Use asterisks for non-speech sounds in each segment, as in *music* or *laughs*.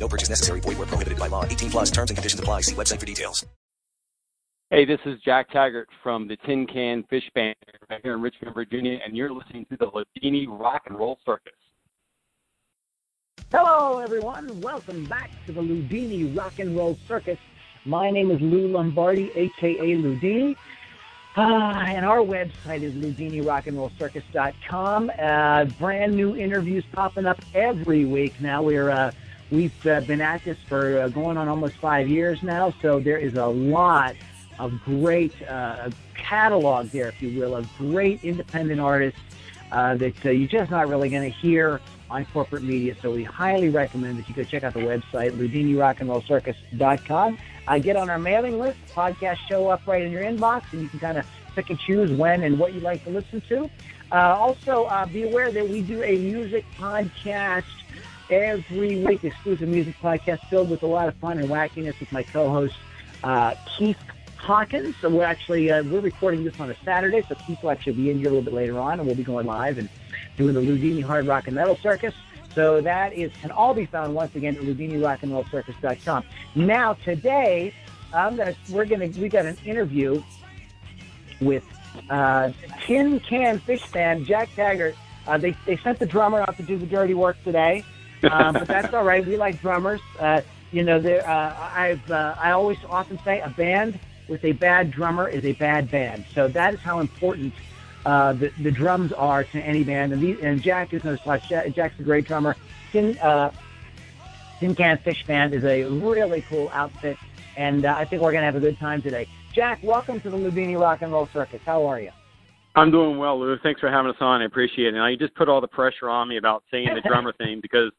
No purchase necessary. Void where prohibited by law. 18 plus terms and conditions apply. See website for details. Hey, this is Jack Taggart from the Tin Can Fish Band right here in Richmond, Virginia, and you're listening to the Loudini Rock and Roll Circus. Hello, everyone. Welcome back to the Loudini Rock and Roll Circus. My name is Lou Lombardi, aka Loudini. Uh, and our website is LoudiniRockAndRollCircus.com. Uh, brand new interviews popping up every week now. We're uh, we've uh, been at this for uh, going on almost five years now, so there is a lot of great uh, catalog there, if you will, of great independent artists uh, that uh, you're just not really going to hear on corporate media. So we highly recommend that you go check out the website, LoudiniRockAndRollCircus.com. Uh, get on our mailing list. Podcasts show up right in your inbox, and you can kind of pick and choose when and what you'd like to listen to. Uh, also, uh, be aware that we do a music podcast every week, exclusive music podcast filled with a lot of fun and wackiness with my co-host uh, Keith Hawkins. So we're actually uh, we're recording this on a Saturday, so Keith will actually be in here a little bit later on, and we'll be going live and doing the Loudini Hard Rock and Metal Circus. So that is can all be found once again at LoudiniRockAndRollCircus.com. Now today, I'm gonna we're gonna we got an interview with uh, Tin Can Fish Band Jack Taggart. Uh, they they sent the drummer out to do the dirty work today, um, but that's all right. We like drummers. Uh, you know, there. Uh, I've uh, I always often say a band with a bad drummer is a bad band. So that is how important uh, the, the drums are to any band. And, these, and Jack is no slouch. Jack's a great drummer. Tin, uh, Tin Can Fish Band is a really cool outfit, and uh, I think we're going to have a good time today. Jack, welcome to the Loudini Rock and Roll Circus. How are you? I'm doing well, Lou. Thanks for having us on. I appreciate it. Now, you just put all the pressure on me about saying the drummer *laughs* thing because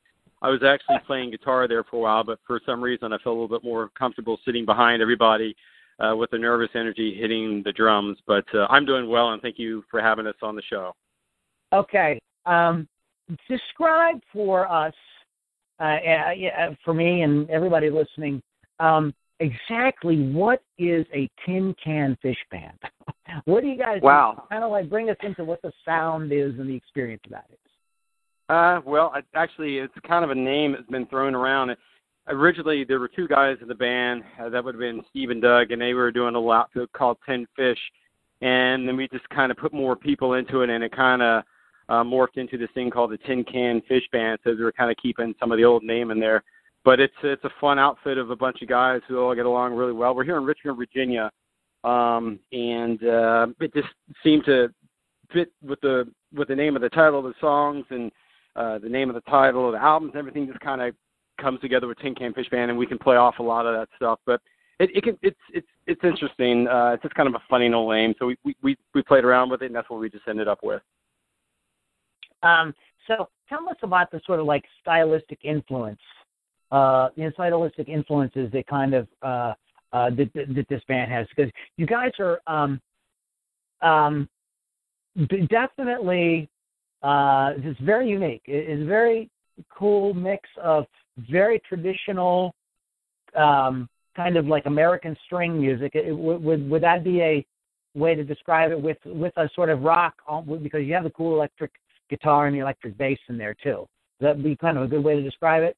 I was actually *laughs* playing guitar there for a while, but for some reason I felt a little bit more comfortable sitting behind everybody uh, with the nervous energy hitting the drums. But uh, I'm doing well, and thank you for having us on the show. Okay. Um, describe for us, uh, uh, for me and everybody listening, um, exactly what is a tin can fish band? *laughs* what do you guys wow. kind of like bring us into what the sound is and the experience of that is? Uh, well, I, actually, it's kind of a name that's been thrown around. Originally, there were two guys in the band. Uh, that would have been Steve and Doug, and they were doing a lot called TinFish. And then we just kind of put more people into it, and it kind of uh, morphed into this thing called the Tin Can Fish Band. So we were kind of keeping some of the old name in there. But it's it's a fun outfit of a bunch of guys who all get along really well. We're here in Richmond, Virginia, um, and uh, it just seemed to fit with the with the name of the title of the songs and uh, the name of the title of the albums. Everything just kind of comes together with Tin Can Fish Band, and we can play off a lot of that stuff. But it, it can it's it's it's interesting. Uh, it's just kind of a funny little name. So we, we we played around with it, and that's what we just ended up with. Um, so tell us about the sort of like stylistic influence uh, know, stylistic influences that kind of uh, uh, that, that this band has because you guys are um, um, definitely uh, it's very unique. It's a very cool mix of very traditional um, kind of like American string music. It, it, would would that be a way to describe it with with a sort of rock because you have the cool electric guitar and the electric bass in there too. Would that be kind of a good way to describe it?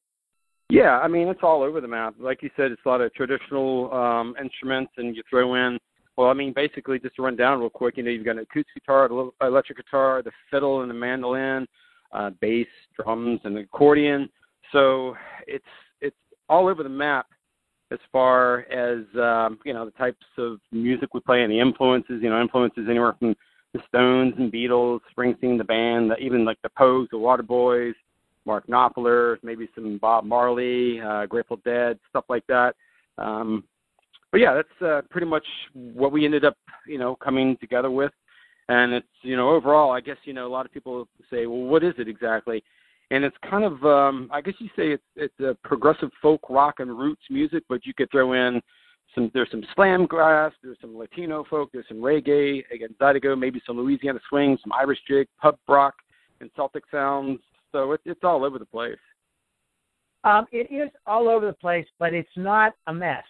Yeah, I mean it's all over the map. Like you said, it's a lot of traditional um, instruments, and you throw in. Well, I mean, basically, just to run down real quick, you know, you've got an acoustic guitar, electric guitar, the fiddle, and the mandolin, uh, bass, drums, and the accordion. So it's it's all over the map as far as um, you know the types of music we play and the influences. You know, influences anywhere from the Stones and Beatles, Springsteen, the band, the, even like the Pogues, the Waterboys, Mark Knopfler, maybe some Bob Marley, uh, Grateful Dead, stuff like that. Um, but yeah, that's uh, pretty much what we ended up, you know, coming together with. And it's, you know, overall, I guess, you know, a lot of people say, well, what is it exactly? And it's kind of, um, I guess you say it's, it's a progressive folk rock and roots music, but you could throw in some there's some slam grass, there's some Latino folk, there's some reggae, again Zydeco, maybe some Louisiana swing, some Irish jig, pub rock, and Celtic sounds. So it's it's all over the place. Um, it is all over the place, but it's not a mess.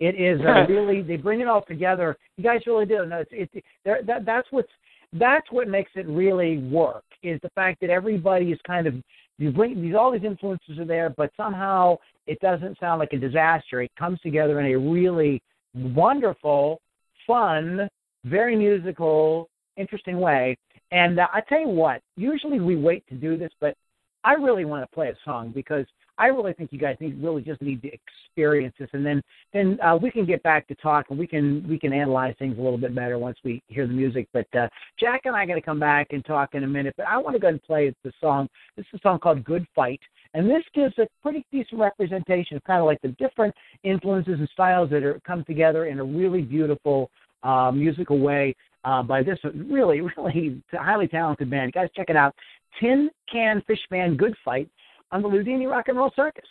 It is uh, really they bring it all together. You guys really do. No, it's it, that that's what's that's what makes it really work is the fact that everybody is kind of you bring these all these influences are there, but somehow it doesn't sound like a disaster. It comes together in a really wonderful, fun, very musical, interesting way. And uh, I tell you what, usually we wait to do this, but I really want to play a song because I really think you guys need really just need to experience this, and then then uh, we can get back to talk and we can we can analyze things a little bit better once we hear the music. But uh, Jack and I are going to come back and talk in a minute. But I want to go and play the song. This is a song called "Good Fight," and this gives a pretty decent representation of kind of like the different influences and styles that are come together in a really beautiful uh, musical way. Uh, by this really, really *laughs* highly talented band. You guys, check it out. Tin Can Fish Band Good Fight on the Loudini Rock and Roll Circus.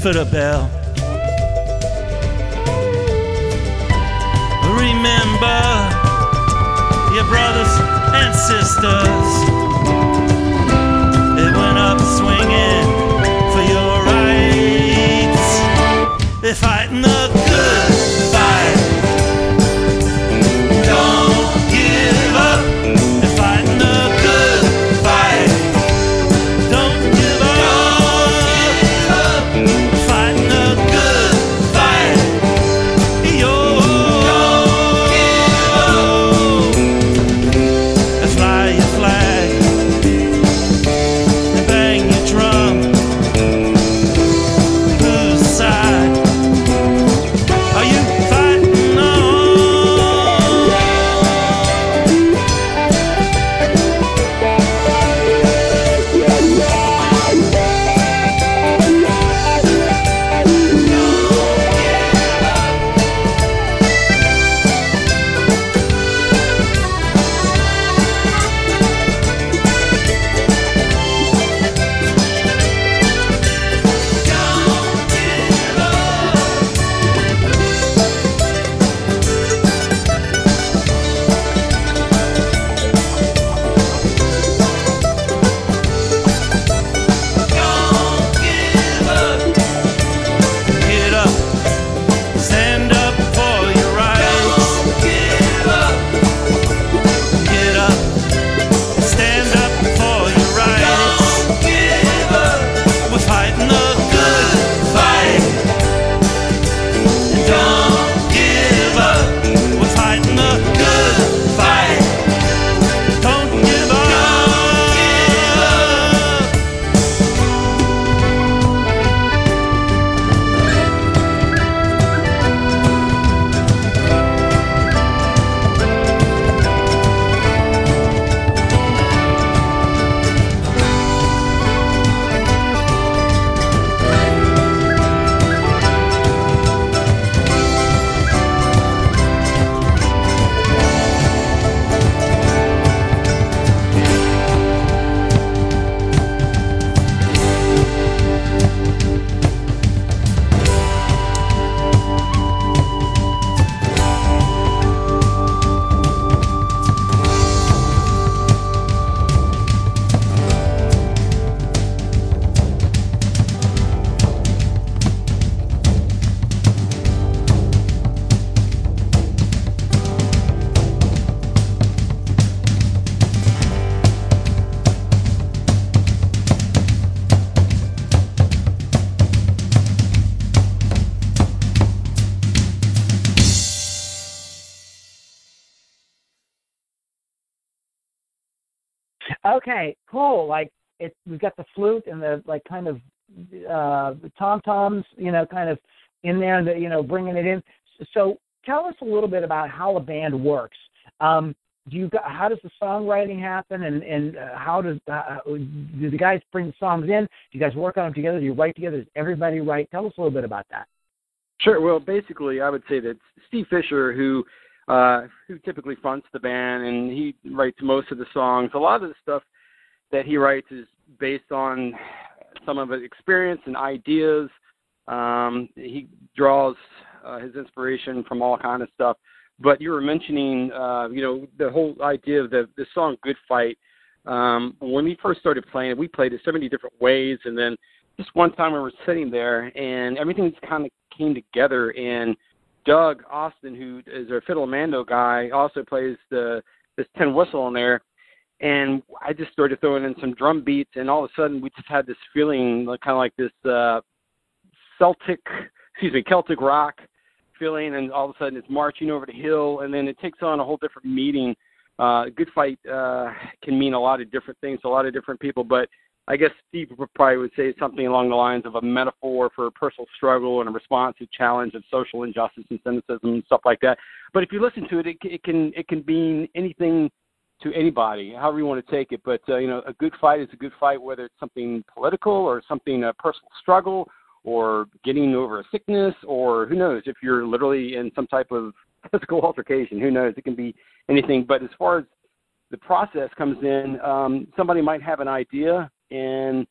For the bell. Remember your brothers and sisters. They went up swinging for your rights. They're fighting the Okay, cool. Like it, we've got the flute and the like kind of uh tom toms, you know, kind of in there, and the, you know, bringing it in. So tell us a little bit about how a band works. Um, do you how does the songwriting happen, and and uh, how does uh, do the guys bring the songs in? Do you guys work on them together? Do you write together? Does everybody write? Tell us a little bit about that. Sure. Well, basically, I would say that Steve Fisher, who uh, who typically fronts the band, and he writes most of the songs. A lot of the stuff that he writes is based on some of his experience and ideas. Um, he draws uh, his inspiration from all kind of stuff. But you were mentioning, uh, you know, the whole idea of the the song "Good Fight." Um, when we first started playing, we played it so many different ways, and then just one time we were sitting there, and everything just kind of came together. And Doug Austin, who is a fiddle mando guy, also plays the this tin whistle in there. And I just started throwing in some drum beats, and all of a sudden we just had this feeling, kind of like this uh, Celtic, excuse me, Celtic rock feeling, and all of a sudden it's marching over the hill, and then it takes on a whole different meaning. Uh, good fight uh, can mean a lot of different things to a lot of different people, but I guess Steve probably would say something along the lines of a metaphor for personal struggle and a response to challenge of social injustice and cynicism and stuff like that. But if you listen to it, it, it can it can mean anything to anybody, however you want to take it. But uh, you know, a good fight is a good fight, whether it's something political or something a personal struggle or getting over a sickness or who knows if you're literally in some type of *laughs* physical altercation. Who knows? It can be anything. But as far as the process comes in, um, somebody might have an idea and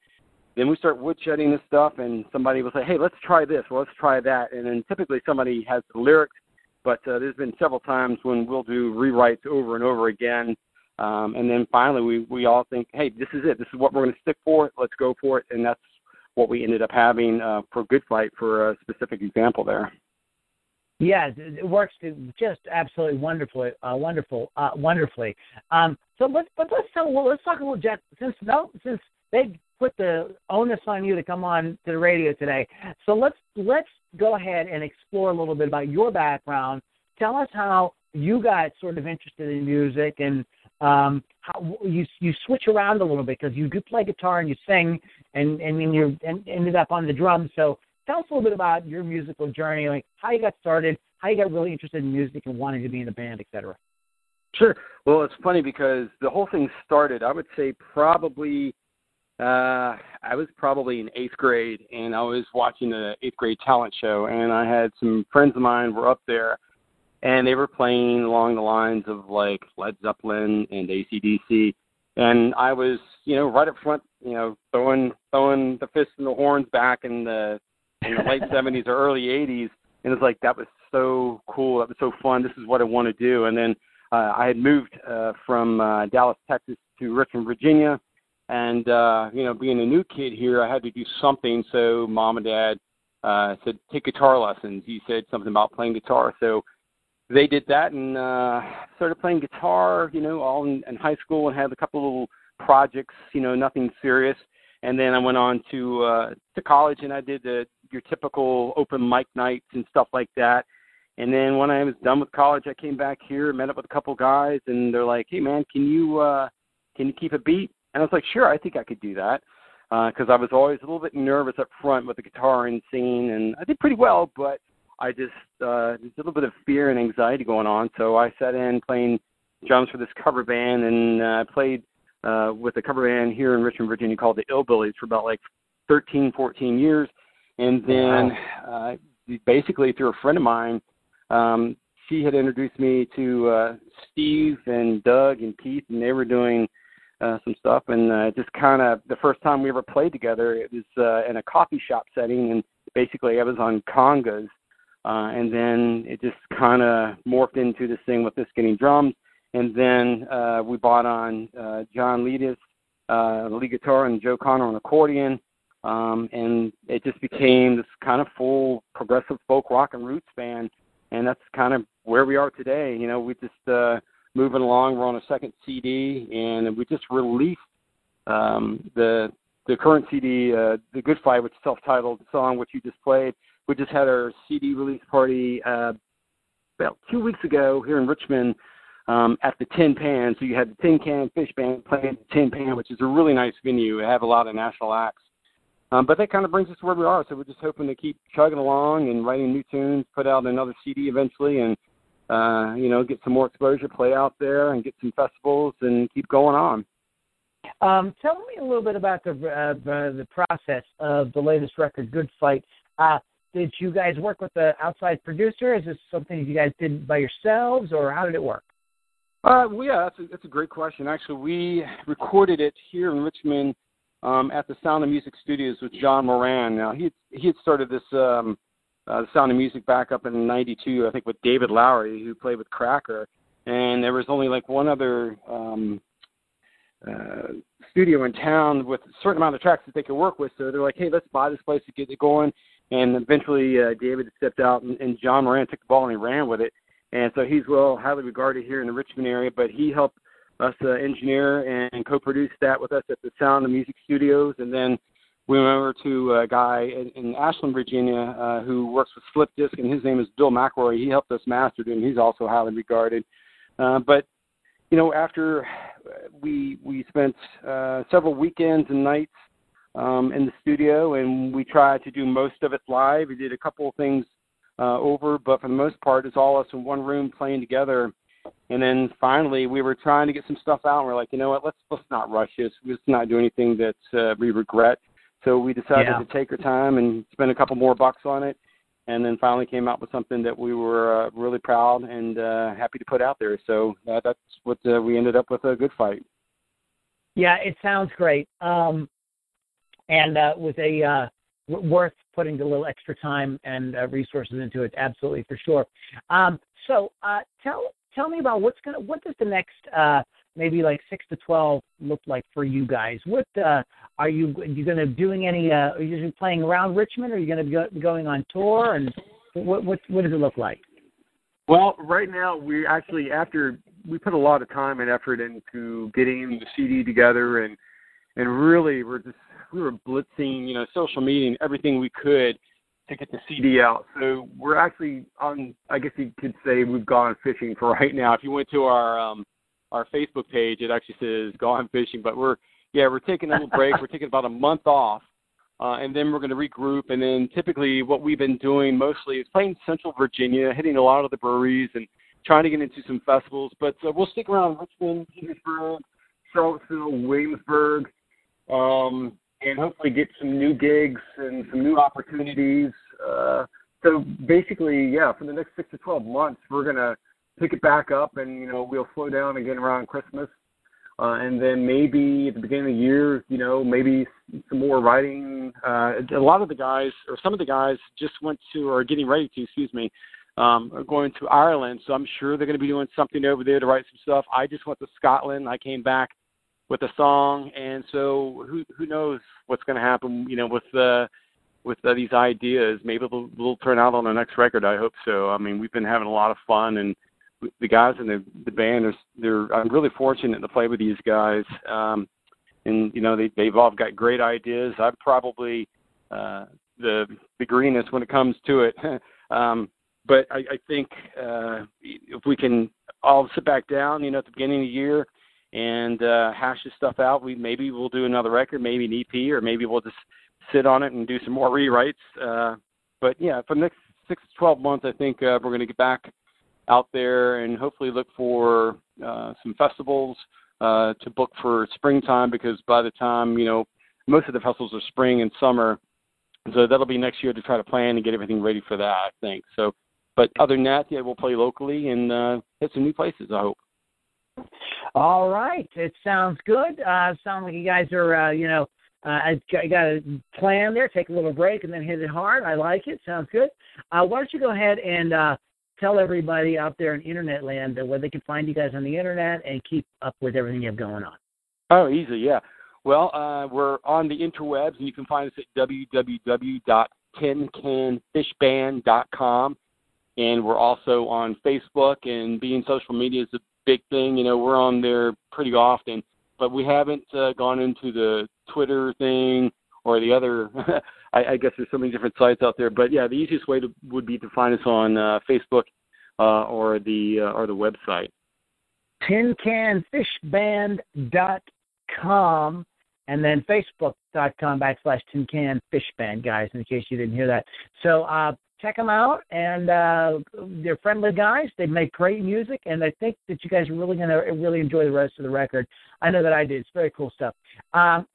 then we start woodshedding this stuff and somebody will say hey let's try this or let's try that and then typically somebody has the lyrics but uh, there's been several times when we'll do rewrites over and over again um, and then finally we we all think hey this is it this is what we're going to stick for let's go for it and that's what we ended up having uh, for good fight for a specific example there yeah, it works just absolutely wonderfully, uh, wonderful, uh, wonderfully. Um, so let's, but let's tell, well, let's talk a little, Jeff. Since no, since they put the onus on you to come on to the radio today. So let's let's go ahead and explore a little bit about your background. Tell us how you got sort of interested in music and um, how you you switch around a little bit because you do play guitar and you sing and and then you ended up on the drums. So tell us a little bit about your musical journey, like how you got started, how you got really interested in music and wanting to be in a band, etc. Sure. Well, it's funny because the whole thing started, I would say, probably uh, I was probably in eighth grade, and I was watching the eighth grade talent show, and I had some friends of mine were up there, and they were playing along the lines of like Led Zeppelin and ACDC, and I was, you know, right up front, you know, throwing throwing the fists and the horns back in the in the late *laughs* '70s or early '80s, and it's like that was so cool, that was so fun. This is what I want to do, and then uh, I had moved uh, from uh, Dallas, Texas, to Richmond, Virginia and uh, you know, being a new kid here, I had to do something. So mom and dad uh, said, take guitar lessons. He said something about playing guitar. So they did that and uh, started playing guitar. You know, all in, in high school and had a couple little projects. You know, nothing serious. And then I went on to uh, to college and I did the your typical open mic nights and stuff like that. And then when I was done with college, I came back here, met up with a couple guys, and they're like, "Hey, man, can you uh, can you keep a beat?" And I was like, sure, I think I could do that because uh, I was always a little bit nervous up front with the guitar and singing, and I did pretty well, but I just uh, there's a little bit of fear and anxiety going on. So I sat in playing drums for this cover band, and I uh, played uh, with a cover band here in Richmond, Virginia called the Illbillies for about like 13, 14 years, and then uh, basically through a friend of mine. Um, she had introduced me to uh, Steve and Doug and Keith, and they were doing uh, some stuff, and uh, just kind of the first time we ever played together, it was uh, in a coffee shop setting, and basically I was on congas, uh, and then it just kind of morphed into this thing with us getting drums, and then uh, we bought on uh, John Leadis, uh, lead guitar, and Joe Connor on accordion, um, and it just became this kind of full progressive folk rock and roots band, and that's kind of where we are today. You know, we just uh, moving along. We're on a second CD, and we just released um, the the current CD, uh, the Good Fight, which is self-titled song, which you just played. We just had our CD release party uh, about two weeks ago here in Richmond. um, at the Tin Pan. So you had the Tin Can Fish Band playing the Tin Pan, which is a really nice venue. They have a lot of national acts. Um, but that kind of brings us to where we are. So we're just hoping to keep chugging along and writing new tunes, put out another CD eventually, and uh, you know, get some more exposure, play out there, and get some festivals, and keep going on. Um, tell me a little bit about the uh, the process of the latest record, Good Fight. Uh, did you guys work with the outside producer? Is this something you guys did by yourselves, or how did it work? Uh, well, yeah, that's a, that's a great question. Actually, we recorded it here in Richmond um, at the Sound of Music Studios with John Morand. Now, he he had started this um, uh, the Sound of Music back up in '92, I think, with David Lowery, who played with Cracker, and there was only like one other um, uh, studio in town with a certain amount of tracks that they could work with. So they're like, hey, let's buy this place to get it going. And eventually, uh, David stepped out, and, and John Morand took the ball and he ran with it. And so he's well highly regarded here in the Richmond area. But he helped us uh, engineer and co-produce that with us at the Sound of Music Studios. And then we went over to a guy in, in Ashland, Virginia, uh, who works with Slipdisc, and his name is Bill McElroy. He helped us master it, and he's also highly regarded. Uh, but you know, after we we spent uh, several weekends and nights um, in the studio, and we tried to do most of it live. We did a couple of things uh, over, but for the most part, it's all us in one room playing together. And then finally, we were trying to get some stuff out, and we're like, you know what? Let's let's not rush this. Let's not do anything that uh, we regret. So we decided Yeah. to take our time and spend a couple more bucks on it, and then finally came out with something that we were uh, really proud and uh, happy to put out there. So uh, that's what uh, we ended up with a good fight. Yeah, it sounds great. Um, and uh, was a uh, worth putting a little extra time and uh, resources into it. Absolutely, for sure. Um, so uh, tell tell me about what's gonna what does the next uh, maybe like six to twelve look like for you guys? What uh, are you you to doing any? Uh, are you just playing around Richmond? Or are you to be go, going on tour? And what what what does it look like? Well, right now we actually after we put a lot of time and effort into getting the CD together and and really we're just we were blitzing, you know, social media and everything we could to get the CD out. So we're actually on I guess you could say we've gone fishing for *laughs* right now. If you went to our um our Facebook page it actually says gone fishing, but we're yeah, we're taking a little break. we're taking about a month off. Uh, and then we're going to regroup. And then typically, what we've been doing mostly is playing Central Virginia, hitting a lot of the breweries, and trying to get into some festivals. But uh, we'll stick around Richmond, Petersburg, Charlottesville, Williamsburg, um, and hopefully get some new gigs and some new opportunities. Uh, so basically, yeah, for the next six to twelve months, we're to pick it back up, and you know we'll slow down again around Christmas. Uh, and then maybe at the beginning of the year, you know, maybe some more writing. Uh, a lot of the guys, or some of the guys, just went to, or are getting ready to, excuse me, um, are going to Ireland. So I'm sure they're going to be doing something over there to write some stuff. I just went to Scotland. I came back with a song, and so who who knows what's going to happen? You know, with the with these ideas, maybe they'll, they'll turn out on the next record. I hope so. I mean, we've been having a lot of fun and the guys in the the band are they're I'm really fortunate to play with these guys. Um and you know they they've all got great ideas. I'm probably uh the the greenest when it comes to it. *laughs* um but I, I think uh if we can all sit back down, you know, at the beginning of the year and uh hash this stuff out, we maybe we'll do another record, maybe an EP or maybe we'll just sit on it and do some more rewrites. Uh but yeah, for the next six to twelve months I think uh, we're gonna get back out there and hopefully look for uh, some festivals uh, to book for springtime because by the time you know most of the festivals are spring and summer, so that'll be next year to try to plan and get everything ready for that. I think so. But other than that, yeah, we'll play locally and uh, hit some new places. I hope. All right, it sounds good. Uh, sounds like you guys are, uh, you know, uh, I got, a plan there. Take a little break and then hit it hard. I like it. Sounds good. Uh, why don't you go ahead and uh, tell everybody out there in internet land where they can find you guys on the internet and keep up with everything you have going on. Oh, easy, yeah. Well, uh, we're on the interwebs, and you can find us at www.tincanfishband.com. And we're also on Facebook, and being social media is big thing. You know, we're on there pretty often, but we haven't uh, gone into the Twitter thing or the other. *laughs* I, I guess there's so many different sites out there, but yeah, the easiest way to, would be to find us on uh, Facebook uh, or the uh, or the website. tincanfishband.com and then facebook.com backslash tincanfishband, guys, in case you didn't hear that. So uh, check them out, and uh, they're friendly guys. They make great music, and I think that you guys are really going to really enjoy the rest of the record. I know that I did. It's very cool stuff. Um,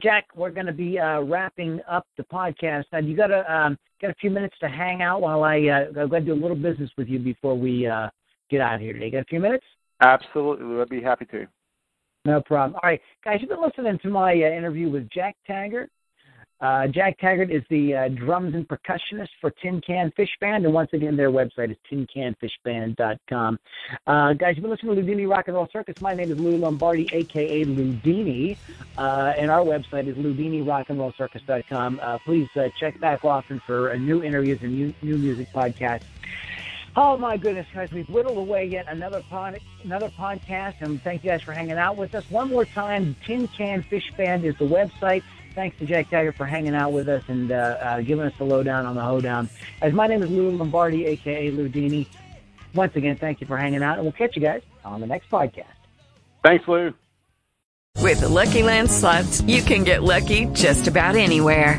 Jack, we're going to be uh, wrapping up the podcast. Now, you got to um, got a few minutes to hang out while I uh, go do a little business with you before we uh, get out of here today. Got a few minutes? Absolutely, I'd be happy to. No problem. All right, guys, you've been listening to my uh, interview with Jack Taggart. Uh, Jack Taggart is the uh, drums and percussionist for Tin Can Fish Band, and once again, their website is tincanfishband.com. Uh, guys, you've been listening to Loudini Rock and Roll Circus. My name is Lou Lombardi, aka Loudini, uh, and our website is loudinirockandrollcircus.com. Uh, please uh, check back often for uh, new interviews and new, new music podcasts. Oh my goodness, guys, we've whittled away yet another pod, another podcast, and thank you guys for hanging out with us. One more time, Tin Can Fish Band is the website. Thanks to Jack Taggart for hanging out with us and uh, uh, giving us the lowdown on the hoedown. As my name is Lou Lombardi, aka Loudini. Once again, thank you for hanging out, and we'll catch you guys on the next podcast. Thanks, Lou. With the Lucky Land slots, you can get lucky just about anywhere.